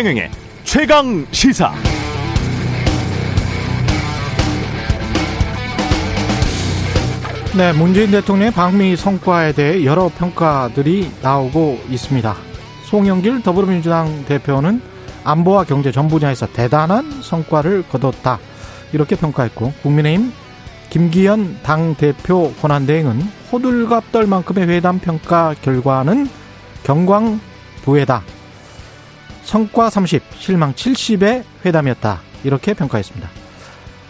최경영의 최강 시사. 네, 문재인 대통령의 방미 성과에 대해 여러 평가들이 나오고 있습니다. 송영길 더불어민주당 대표는 안보와 경제 전 분야에서 대단한 성과를 거뒀다. 이렇게 평가했고, 국민의힘 김기현 당대표 권한대행은 호들갑 떨만큼의 회담 평가 결과는 경광부회다. 성과 30, 실망 70의 회담이었다. 이렇게 평가했습니다.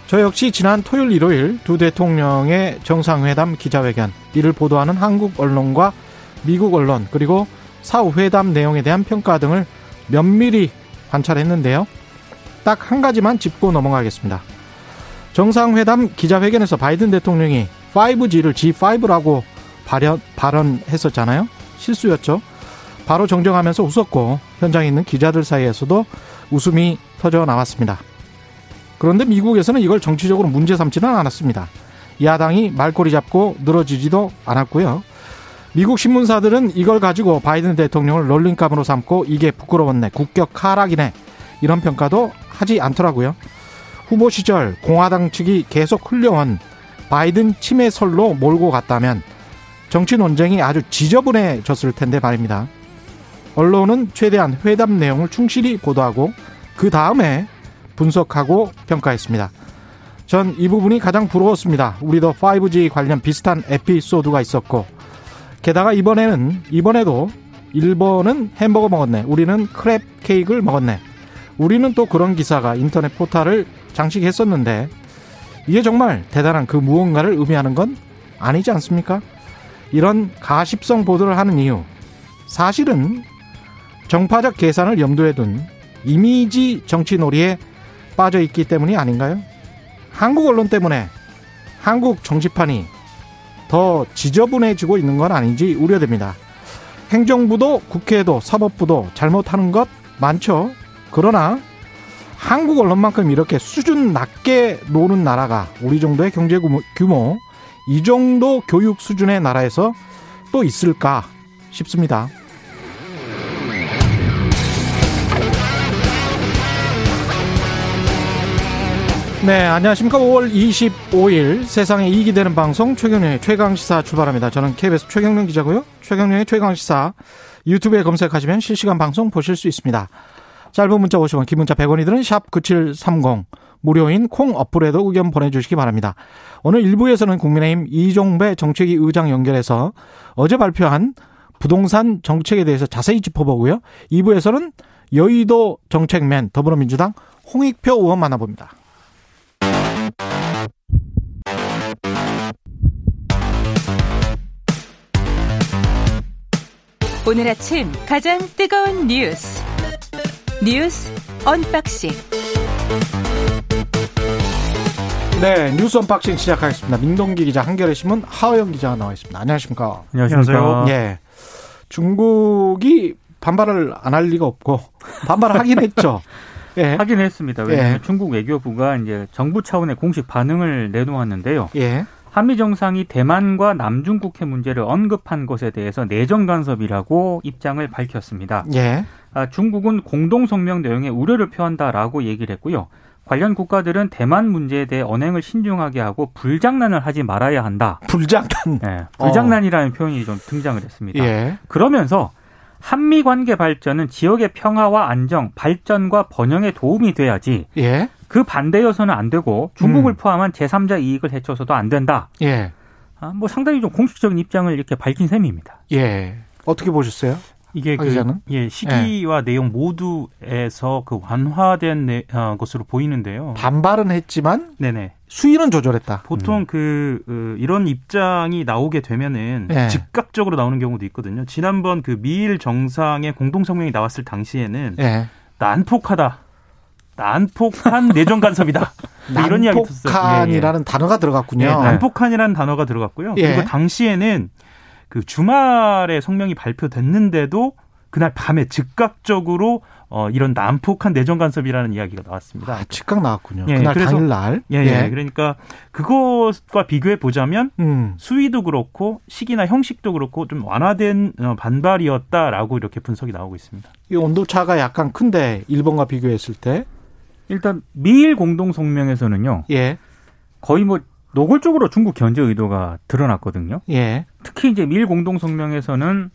저 역시 지난 토요일 일요일 두 대통령의 정상회담 기자회견 이를 보도하는 한국 언론과 미국 언론 그리고 사후 회담 내용에 대한 평가 등을 면밀히 관찰했는데요. 딱 한 가지만 짚고 넘어가겠습니다. 정상회담 기자회견에서 바이든 대통령이 5G를 G5라고 발언, 발언했었잖아요. 실수였죠. 바로 정정하면서 웃었고 현장에 있는 기자들 사이에서도 웃음이 터져 나왔습니다. 그런데 미국에서는 이걸 정치적으로 문제 삼지는 않았습니다. 야당이 말꼬리 잡고 늘어지지도 않았고요. 미국 신문사들은 이걸 가지고 바이든 대통령을 롤링감으로 삼고 이게 부끄러웠네, 국격 하락이네 이런 평가도 하지 않더라고요. 후보 시절 공화당 측이 계속 흘려온 바이든 침해설로 몰고 갔다면 정치 논쟁이 아주 지저분해졌을 텐데 말입니다. 언론은 최대한 회담 내용을 충실히 보도하고 그 다음에 분석하고 평가했습니다. 전 이 부분이 가장 부러웠습니다. 우리도 5G 관련 비슷한 에피소드가 있었고 게다가 이번에는 이번에도 일본은 햄버거 먹었네. 우리는 크랩 케이크를 먹었네. 우리는 또 그런 기사가 인터넷 포탈을 장식했었는데 이게 정말 대단한 그 무언가를 의미하는 건 아니지 않습니까? 이런 가십성 보도를 하는 이유 사실은 정파적 계산을 염두에 둔 이미지 정치 놀이에 빠져 있기 때문이 아닌가요? 한국 언론 때문에 한국 정치판이 더 지저분해지고 있는 건 아닌지 우려됩니다. 행정부도 국회도 사법부도 잘못하는 것 많죠. 그러나 한국 언론만큼 이렇게 수준 낮게 노는 나라가 우리 정도의 경제 규모, 이 정도 교육 수준의 나라에서 또 있을까 싶습니다. 네, 안녕하십니까. 5월 25일 세상에 이익이 되는 방송 최경련의 최강시사 출발합니다. 저는 KBS 최경련 기자고요. 최경련의 최강시사 유튜브에 검색하시면 실시간 방송 보실 수 있습니다. 짧은 문자 50원, 긴 문자 100원이들은 샵 9730. 무료인 콩 어플에도 의견 보내주시기 바랍니다. 오늘 1부에서는 국민의힘 이종배 정책위 의장 연결해서 어제 발표한 부동산 정책에 대해서 자세히 짚어보고요. 2부에서는 여의도 정책맨 더불어민주당 홍익표 의원 만나봅니다. 오늘 아침 가장 뜨거운 뉴스 뉴스 언박싱 네 뉴스 unboxing 시작하겠습니다. 민동기 기자 한겨레 신문 하어영 기자가 나와 있습니다. 안녕하십니까? 안녕하세요. 예, 중국이 반발을 안 할 리가 없고 반발을 하긴 했죠. 예. 하긴 했습니다. 왜냐하면 예. 중국 외교부가 이제 정부 차원의 공식 반응을 내놓았는데요. 예. 한미 정상이 대만과 남중 국해 문제를 언급한 것에 대해서 내정 간섭이라고 입장을 밝혔습니다. 예. 아, 중국은 공동 성명 내용에 우려를 표한다라고 얘기를 했고요. 관련 국가들은 대만 문제에 대해 언행을 신중하게 하고 불장난을 하지 말아야 한다. 불장난. 네, 불장난이라는 어. 표현이 좀 등장을 했습니다. 예. 그러면서 한미 관계 발전은 지역의 평화와 안정, 발전과 번영에 도움이 돼야지. 예. 그 반대여서는 안 되고 중국을 음. 포함한 제3자 이익을 해쳐서도 안 된다. 예. 아, 뭐 상당히 좀 공식적인 입장을 이렇게 밝힌 셈입니다. 예. 어떻게 보셨어요? 이게 그 예, 시기와 예. 내용 모두에서 그 완화된 내, 어, 것으로 보이는데요. 반발은 했지만 네네. 수위는 조절했다. 보통 음. 그, 그 이런 입장이 나오게 되면은 예. 즉각적으로 나오는 경우도 있거든요. 지난번 그 미일 정상의 공동 성명이 나왔을 당시에는 예. 난폭하다. 난폭한 내정 간섭이다. 뭐 이런 이야기 있었어요. 난폭한이라는 예, 예. 단어가 들어갔군요. 예, 난폭한이라는 단어가 들어갔고요. 예. 그리고 당시에는 그 주말에 성명이 발표됐는데도 그날 밤에 즉각적으로 어, 이런 난폭한 내정 간섭이라는 이야기가 나왔습니다. 아, 즉각 나왔군요. 예, 그날 그래서, 당일날. 예, 예, 예. 그러니까 그것과 비교해 보자면 음. 수위도 그렇고 시기나 형식도 그렇고 좀 완화된 어, 반발이었다라고 이렇게 분석이 나오고 있습니다. 이 온도 차가 약간 큰데 일본과 비교했을 때 일단 미일 공동 성명에서는요. 예. 거의 뭐 노골적으로 중국 견제 의도가 드러났거든요. 예. 특히 이제 미일 공동 성명에서는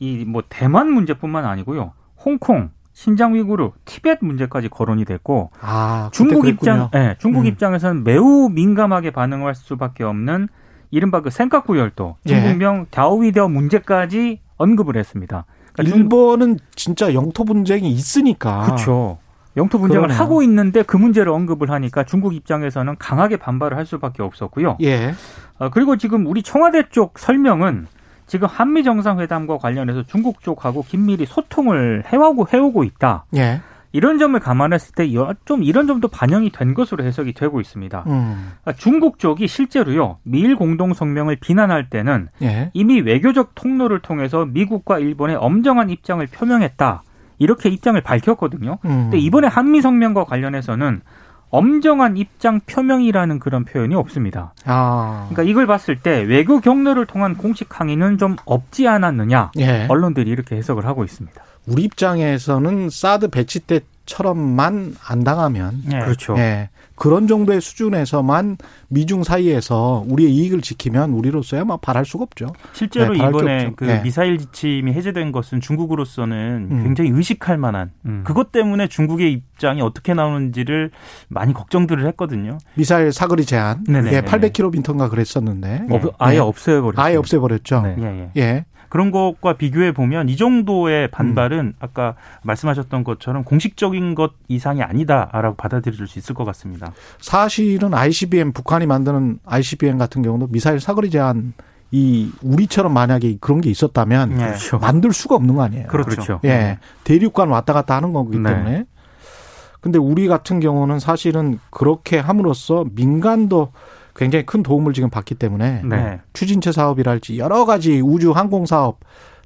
이 뭐 대만 문제뿐만 아니고요. 홍콩, 신장 위구르, 티벳 문제까지 거론이 됐고 아, 중국 입장 예, 네, 중국 음. 입장에서는 매우 민감하게 반응할 수밖에 없는 이른바 그 센카쿠 열도, 예. 중국명 예. 갸오위대어 문제까지 언급을 했습니다. 그러니까 일본은 진짜 영토 분쟁이 있으니까. 그렇죠. 영토 분쟁을 그러네요. 하고 있는데 그 문제를 언급을 하니까 중국 입장에서는 강하게 반발을 할 수밖에 없었고요. 예. 어, 그리고 지금 우리 청와대 쪽 설명은 지금 한미 정상회담과 관련해서 중국 쪽하고 긴밀히 소통을 해오고 해오고 있다. 예. 이런 점을 감안했을 때 좀 이런 점도 반영이 된 것으로 해석이 되고 있습니다. 음. 그러니까 중국 쪽이 실제로요 미일 공동 성명을 비난할 때는 예. 이미 외교적 통로를 통해서 미국과 일본의 엄정한 입장을 표명했다. 이렇게 입장을 밝혔거든요. 음. 근데 이번에 한미 성명과 관련해서는 엄정한 입장 표명이라는 그런 표현이 없습니다. 아. 그러니까 이걸 봤을 때 외교 경로를 통한 공식 항의는 좀 없지 않았느냐. 예. 언론들이 이렇게 해석을 하고 있습니다. 우리 입장에서는 사드 배치 때 처럼만 안 당하면 예. 그렇죠. 예. 그런 정도의 수준에서만 미중 사이에서 우리의 이익을 지키면 우리로서야 뭐 바랄 수가 없죠. 실제로 네, 이번에 그 네. 미사일 지침이 해제된 것은 중국으로서는 음. 굉장히 의식할 만한 음. 그것 때문에 중국의 입장이 어떻게 나오는지를 많이 걱정들을 했거든요. 미사일 사거리 제한 네네. 예, 800km인가 그랬었는데 네. 아예 없애버렸죠. 아예 없애버렸죠. 네. 예, 예. 예. 그런 것과 비교해 보면 이 정도의 반발은 음. 아까 말씀하셨던 것처럼 공식적인 것 이상이 아니다라고 받아들일 수 있을 것 같습니다. 사실은 ICBM 북한이 만드는 ICBM 같은 경우도 미사일 사거리 제한 이 우리처럼 만약에 그런 게 있었다면 네. 그렇죠. 만들 수가 없는 거 아니에요. 그렇죠. 예. 네. 대륙간 왔다 갔다 하는 거기 네. 때문에. 네. 근데 우리 같은 경우는 사실은 그렇게 함으로써 민간도 굉장히 큰 도움을 지금 받기 때문에 네. 추진체 사업이랄지 여러 가지 우주 항공 사업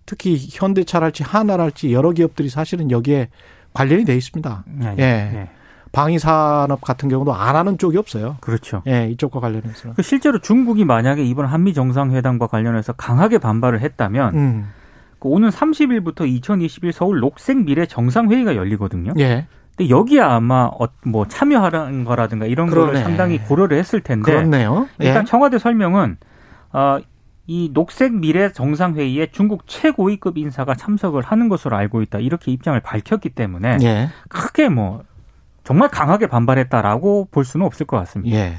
특히 현대차랄지 하나랄지 여러 기업들이 사실은 여기에 관련이 돼 있습니다. 네. 예. 네. 방위 산업 같은 경우도 안 하는 쪽이 없어요. 그렇죠. 예, 이쪽과 관련해서. 그 실제로 중국이 만약에 이번 한미 정상회담과 관련해서 강하게 반발을 했다면 음. 그 오는 30일부터 2021 서울 녹색 미래 정상회의가 열리거든요. 예. 근데 여기에 아마 어, 뭐 참여하는 거라든가 이런 그러네. 거를 상당히 고려를 했을 텐데 그렇네요. 예. 일단 청와대 설명은 어, 이 녹색 미래 정상회의에 중국 최고위급 인사가 참석을 하는 것으로 알고 있다 이렇게 입장을 밝혔기 때문에 예. 크게 뭐 정말 강하게 반발했다라고 볼 수는 없을 것 같습니다. 예.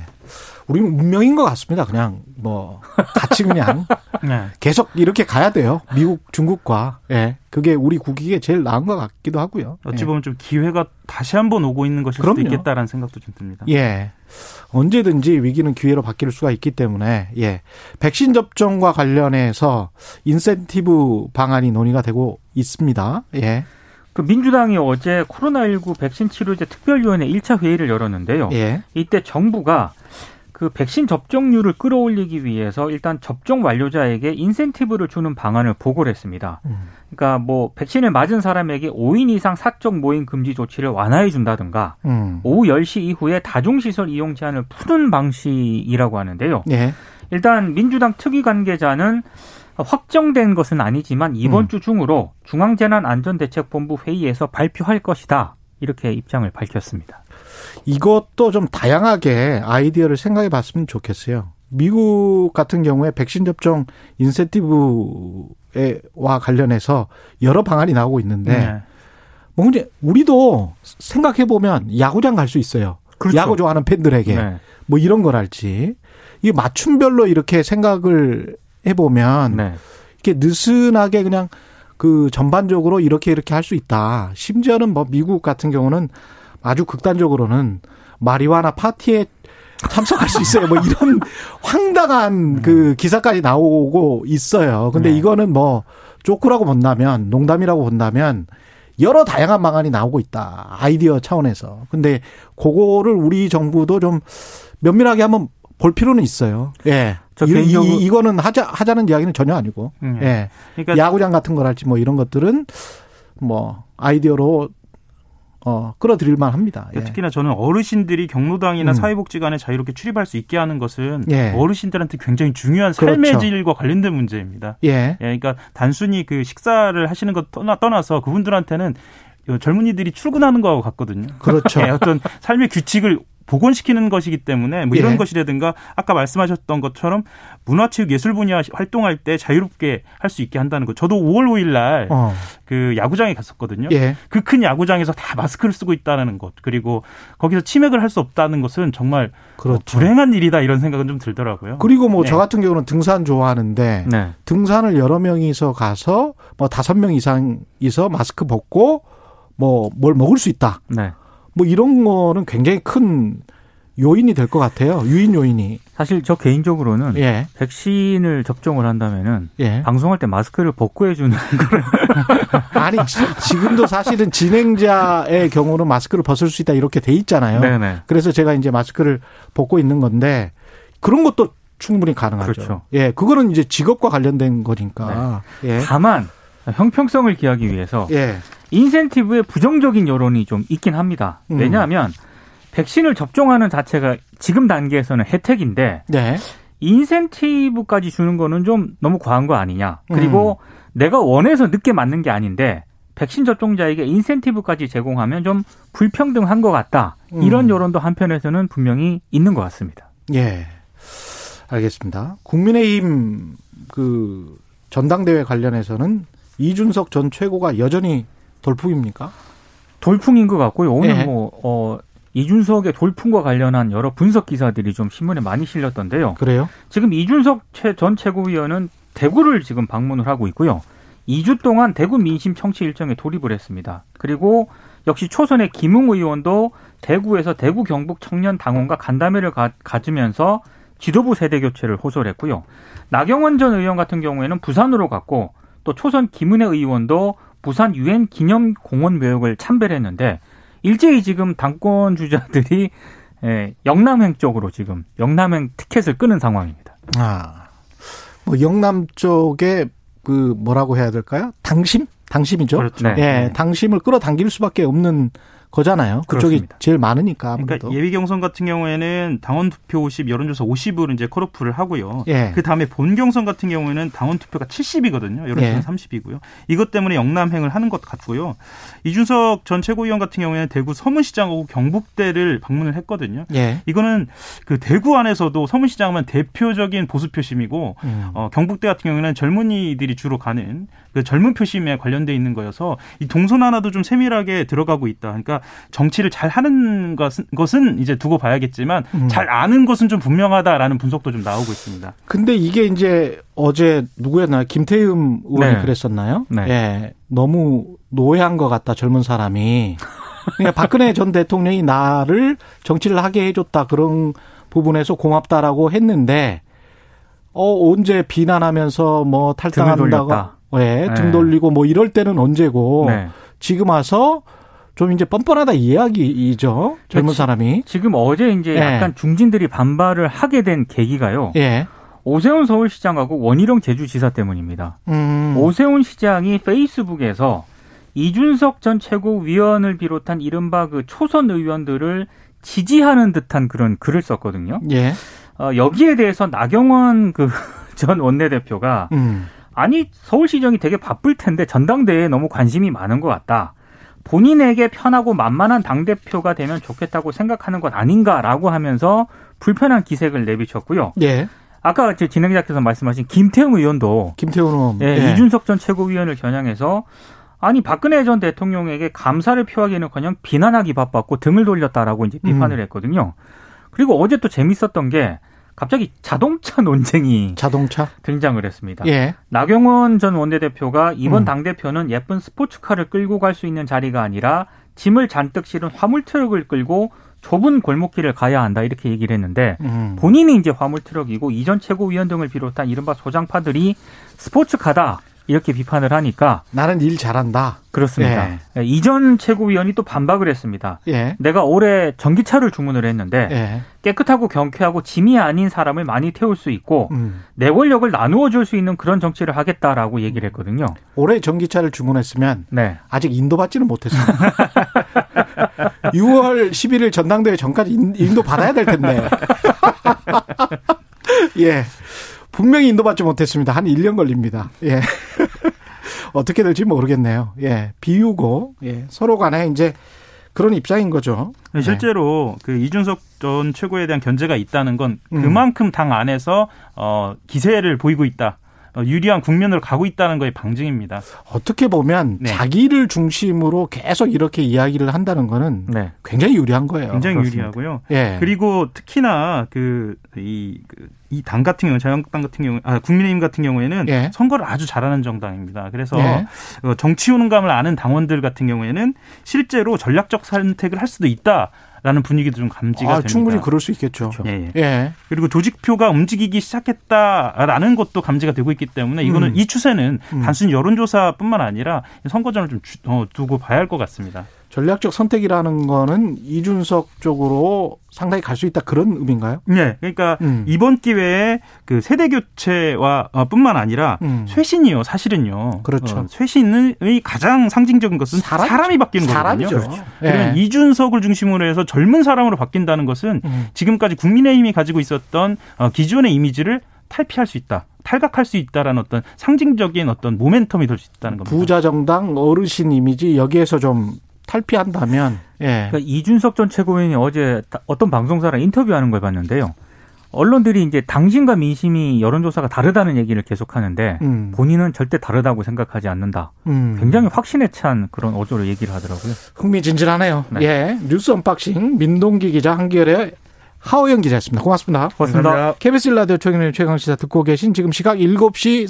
우리는 운명인 것 같습니다. 그냥 뭐 같이 그냥 네. 계속 이렇게 가야 돼요. 미국, 중국과 예, 그게 우리 국익에 제일 나은 것 같기도 하고요. 어찌 예. 보면 좀 기회가 다시 한번 오고 있는 것일 그럼요. 수도 있겠다라는 생각도 좀 듭니다. 예. 언제든지 위기는 기회로 바뀔 수가 있기 때문에 예. 백신 접종과 관련해서 인센티브 방안이 논의가 되고 있습니다. 예. 그 민주당이 어제 코로나19 백신 치료제 특별위원회 1차 회의를 열었는데요. 예. 이때 정부가 그 백신 접종률을 끌어올리기 위해서 일단 접종 완료자에게 인센티브를 주는 방안을 보고를 했습니다. 음. 그러니까 뭐 백신을 맞은 사람에게 5인 이상 사적 모임 금지 조치를 완화해 준다든가 음. 오후 10시 이후에 다중시설 이용 제한을 푸는 방식이라고 하는데요. 예. 일단 민주당 특위 관계자는 확정된 것은 아니지만 이번 음. 주 중으로 중앙재난안전대책본부 회의에서 발표할 것이다. 이렇게 입장을 밝혔습니다. 이것도 좀 다양하게 아이디어를 생각해 봤으면 좋겠어요. 미국 같은 경우에 백신 접종 인센티브와 관련해서 여러 방안이 나오고 있는데 네. 뭐 이제 우리도 생각해 보면 야구장 갈 수 있어요. 그렇죠. 야구 좋아하는 팬들에게 네. 뭐 이런 거랄지 이게 맞춤별로 이렇게 생각을 해보면 네. 이렇게 느슨하게 그냥 그 전반적으로 이렇게 이렇게 할 수 있다. 심지어는 뭐 미국 같은 경우는 아주 극단적으로는 마리화나 파티에 참석할 수 있어요. 뭐 이런 황당한 그 기사까지 나오고 있어요. 근데 네. 이거는 뭐 조크라고 본다면 농담이라고 본다면 여러 다양한 방안이 나오고 있다. 아이디어 차원에서. 근데 그거를 우리 정부도 좀 면밀하게 한번 볼 필요는 있어요. 예. 이, 이, 이거는 하자, 하자는 이야기는 전혀 아니고. 음. 예. 그러니까 야구장 같은 거랄지 뭐 이런 것들은 뭐 아이디어로 어, 끌어들일만 합니다. 예. 특히나 저는 어르신들이 경로당이나 음. 사회복지 관에 자유롭게 출입할 수 있게 하는 것은 예. 어르신들한테 굉장히 중요한 삶의 그렇죠. 질과 관련된 문제입니다. 예. 예. 그러니까 단순히 그 식사를 하시는 것 떠나, 떠나서 그분들한테는 젊은이들이 출근하는 거하고 같거든요. 그렇죠. 예, 어떤 삶의 규칙을 복원시키는 것이기 때문에 뭐 이런 예. 것이라든가 아까 말씀하셨던 것처럼 문화체육예술 분야 활동할 때 자유롭게 할 수 있게 한다는 거. 저도 5월 5일 날그 어. 그 야구장에 갔었거든요. 예. 그큰 야구장에서 다 마스크를 쓰고 있다는 것 그리고 거기서 치맥을 할 수 없다는 것은 정말 뭐 그렇죠. 불행한 일이다 이런 생각은 좀 들더라고요. 그리고 뭐저 네. 같은 경우는 등산 좋아하는데 네. 등산을 여러 명이서 가서 뭐 다섯 명 이상이서 마스크 벗고 뭐 뭘 먹을 수 있다. 네. 뭐 이런 거는 굉장히 큰 요인이 될 것 같아요. 유인 요인이. 사실 저 개인적으로는 예. 백신을 접종을 한다면은 예. 방송할 때 마스크를 벗고 해주는 거를 아니 지, 금도 사실은 진행자의 경우는 마스크를 벗을 수 있다 이렇게 돼 있잖아요. 네네. 그래서 제가 이제 마스크를 벗고 있는 건데 그런 것도 충분히 가능하죠. 그렇죠. 예, 그거는 이제 직업과 관련된 거니까. 네. 예. 다만 형평성을 기하기 위해서 예. 인센티브에 부정적인 여론이 좀 있긴 합니다. 음. 왜냐하면 백신을 접종하는 자체가 지금 단계에서는 혜택인데 네. 인센티브까지 주는 거는 좀 너무 과한 거 아니냐. 그리고 음. 내가 원해서 늦게 맞는 게 아닌데 백신 접종자에게 인센티브까지 제공하면 좀 불평등한 것 같다. 음. 이런 여론도 한편에서는 분명히 있는 것 같습니다. 예. 알겠습니다. 국민의힘 그 전당대회 관련해서는 이준석 전 최고가 여전히 돌풍입니까? 돌풍인 것 같고요. 오늘 예. 뭐 어, 이준석의 돌풍과 관련한 여러 분석 기사들이 좀 신문에 많이 실렸던데요. 그래요? 지금 이준석 전 최고위원은 대구를 지금 방문을 하고 있고요. 2주 동안 대구 민심 청취 일정에 돌입을 했습니다. 그리고 역시 초선의 김웅 의원도 대구에서 대구 경북 청년 당원과 간담회를 가, 가지면서 지도부 세대 교체를 호소를 했고요. 나경원 전 의원 같은 경우에는 부산으로 갔고 또 초선 김은혜 의원도 부산 유엔 기념 공원 묘역을 참배했는데 일제히 지금 당권 주자들이 예, 영남행 쪽으로 지금 영남행 티켓을 끄는 상황입니다. 아, 뭐 영남 쪽에 그 뭐라고 해야 될까요? 당심? 당심이죠. 그렇죠. 예, 네. 당심을 끌어당길 수밖에 없는 거잖아요. 그쪽이 그렇습니다. 제일 많으니까. 아무래도. 그러니까 예비 경선 같은 경우에는 당원 투표 50, 여론조사 50으로 이제 컷오프를 하고요. 예. 그 다음에 본 경선 같은 경우에는 당원 투표가 70이거든요. 여론조사 예. 30이고요. 이것 때문에 영남행을 하는 것 같고요. 이준석 전 최고위원 같은 경우에는 대구 서문시장하고 경북대를 방문을 했거든요. 예. 이거는 그 대구 안에서도 서문시장은 대표적인 보수 표심이고 음. 어, 경북대 같은 경우에는 젊은이들이 주로 가는 그 젊은 표심에 관련돼 있는 거여서 이 동선 하나도 좀 세밀하게 들어가고 있다. 그러니까 정치를 잘 하는 것은, 이제 두고 봐야겠지만 음. 잘 아는 것은 좀 분명하다라는 분석도 좀 나오고 있습니다. 근데 이게 이제 어제 누구였나요? 김태흠 의원이 네. 그랬었나요? 네. 예. 너무 노예한 것 같다 젊은 사람이. 그러니까 박근혜 전 대통령이 나를 정치를 하게 해줬다 그런 부분에서 고맙다라고 했는데 어 언제 비난하면서 뭐 탈당한다고 예, 등 네. 돌리고 뭐 이럴 때는 언제고 네. 지금 와서 좀 이제 뻔뻔하다 이야기이죠. 젊은 사람이. 지금 어제 이제 예. 약간 중진들이 반발을 하게 된 계기가요. 예. 오세훈 서울시장하고 원희룡 제주지사 때문입니다. 음. 오세훈 시장이 페이스북에서 이준석 전 최고위원을 비롯한 이른바 그 초선 의원들을 지지하는 듯한 그런 글을 썼거든요. 예. 어, 여기에 대해서 나경원 그 전 원내대표가 음. 아니 서울시정이 되게 바쁠 텐데 전당대회에 너무 관심이 많은 것 같다. 본인에게 편하고 만만한 당대표가 되면 좋겠다고 생각하는 것 아닌가라고 하면서 불편한 기색을 내비쳤고요. 예. 아까 제 진행자께서 말씀하신 김태웅 의원도 김태웅 의원 예, 예. 이준석 전 최고위원을 겨냥해서 아니 박근혜 전 대통령에게 감사를 표하기는커녕 비난하기 바빴고 등을 돌렸다라고 이제 비판을 음. 했거든요. 그리고 어제 또 재밌었던 게 갑자기 자동차 논쟁이 자동차 등장을 했습니다. 예. 나경원 전 원내대표가 이번 음. 당 대표는 예쁜 스포츠카를 끌고 갈 수 있는 자리가 아니라 짐을 잔뜩 실은 화물 트럭을 끌고 좁은 골목길을 가야 한다 이렇게 얘기를 했는데 음. 본인이 이제 화물 트럭이고 이전 최고위원 등을 비롯한 이른바 소장파들이 스포츠카다 이렇게 비판을 하니까 나는 일 잘한다. 그렇습니다. 예. 예. 이전 최고위원이 또 반박을 했습니다. 예. 내가 올해 전기차를 주문을 했는데 예. 깨끗하고 경쾌하고 짐이 아닌 사람을 많이 태울 수 있고 음. 내 권력을 나누어 줄 수 있는 그런 정치를 하겠다라고 얘기를 했거든요. 올해 전기차를 주문했으면 네. 아직 인도받지는 못했습니다. 6월 11일 전당대회 전까지 인도 받아야 될 텐데. 예. 분명히 인도받지 못했습니다. 한 1년 걸립니다. 예. 어떻게 될지 모르겠네요. 예. 비우고, 예. 서로 간에 이제 그런 입장인 거죠. 네. 실제로 그 이준석 전 최고에 대한 견제가 있다는 건 음. 그만큼 당 안에서 어 기세를 보이고 있다. 어, 유리한 국면으로 가고 있다는 거의 방증입니다. 어떻게 보면 네. 자기를 중심으로 계속 이렇게 이야기를 한다는 거는 네. 굉장히 유리한 거예요. 굉장히 그렇습니다. 유리하고요. 예. 그리고 특히나 그이 그, 이당 같은 경우, 자유한국당 같은 경우, 아 국민의힘 같은 경우에는 예. 선거를 아주 잘하는 정당입니다. 그래서 예. 어, 정치 효능감을 아는 당원들 같은 경우에는 실제로 전략적 선택을 할 수도 있다. 라는 분위기도 좀 감지가 아, 됩니다. 충분히 그럴 수 있겠죠. 그렇죠. 예, 예. 예. 그리고 조직표가 움직이기 시작했다라는 것도 감지가 되고 있기 때문에 이거는 음. 이 추세는 음. 단순히 여론조사뿐만 아니라 선거전을 좀 어, 두고 봐야 할 것 같습니다. 전략적 선택이라는 거는 이준석 쪽으로 상당히 갈 수 있다 그런 의미인가요? 네. 그러니까 음. 이번 기회에 그 세대 교체와 어, 뿐만 아니라 음. 쇄신이요. 사실은요. 그렇죠. 어, 쇄신의 가장 상징적인 것은 사람, 이 바뀌는 사람이죠. 거거든요. 그렇죠. 그러면 네. 이준석을 중심으로 해서 젊은 사람으로 바뀐다는 것은 음. 지금까지 국민의힘이 가지고 있었던 어, 기존의 이미지를 탈피할 수 있다. 탈각할 수 있다라는 어떤 상징적인 어떤 모멘텀이 될 수 있다는 겁니다. 부자 정당 어르신 이미지 여기에서 좀 탈피한다면 예. 그러니까 이준석 전 최고위원이 어제 어떤 방송사랑 인터뷰하는 걸 봤는데요. 언론들이 이제 당신과 민심이 여론조사가 다르다는 얘기를 계속하는데 음. 본인은 절대 다르다고 생각하지 않는다. 음. 굉장히 확신에 찬 그런 어조로 얘기를 하더라고요. 흥미진진하네요. 네. 예, 뉴스 unboxing 민동기 기자 한겨레 하호영 기자였습니다. 고맙습니다. 고맙습니다. 감사합니다. KBS 라디오 최경의 최강 시사 듣고 계신 지금 시각 7시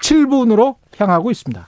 37분으로 향하고 있습니다.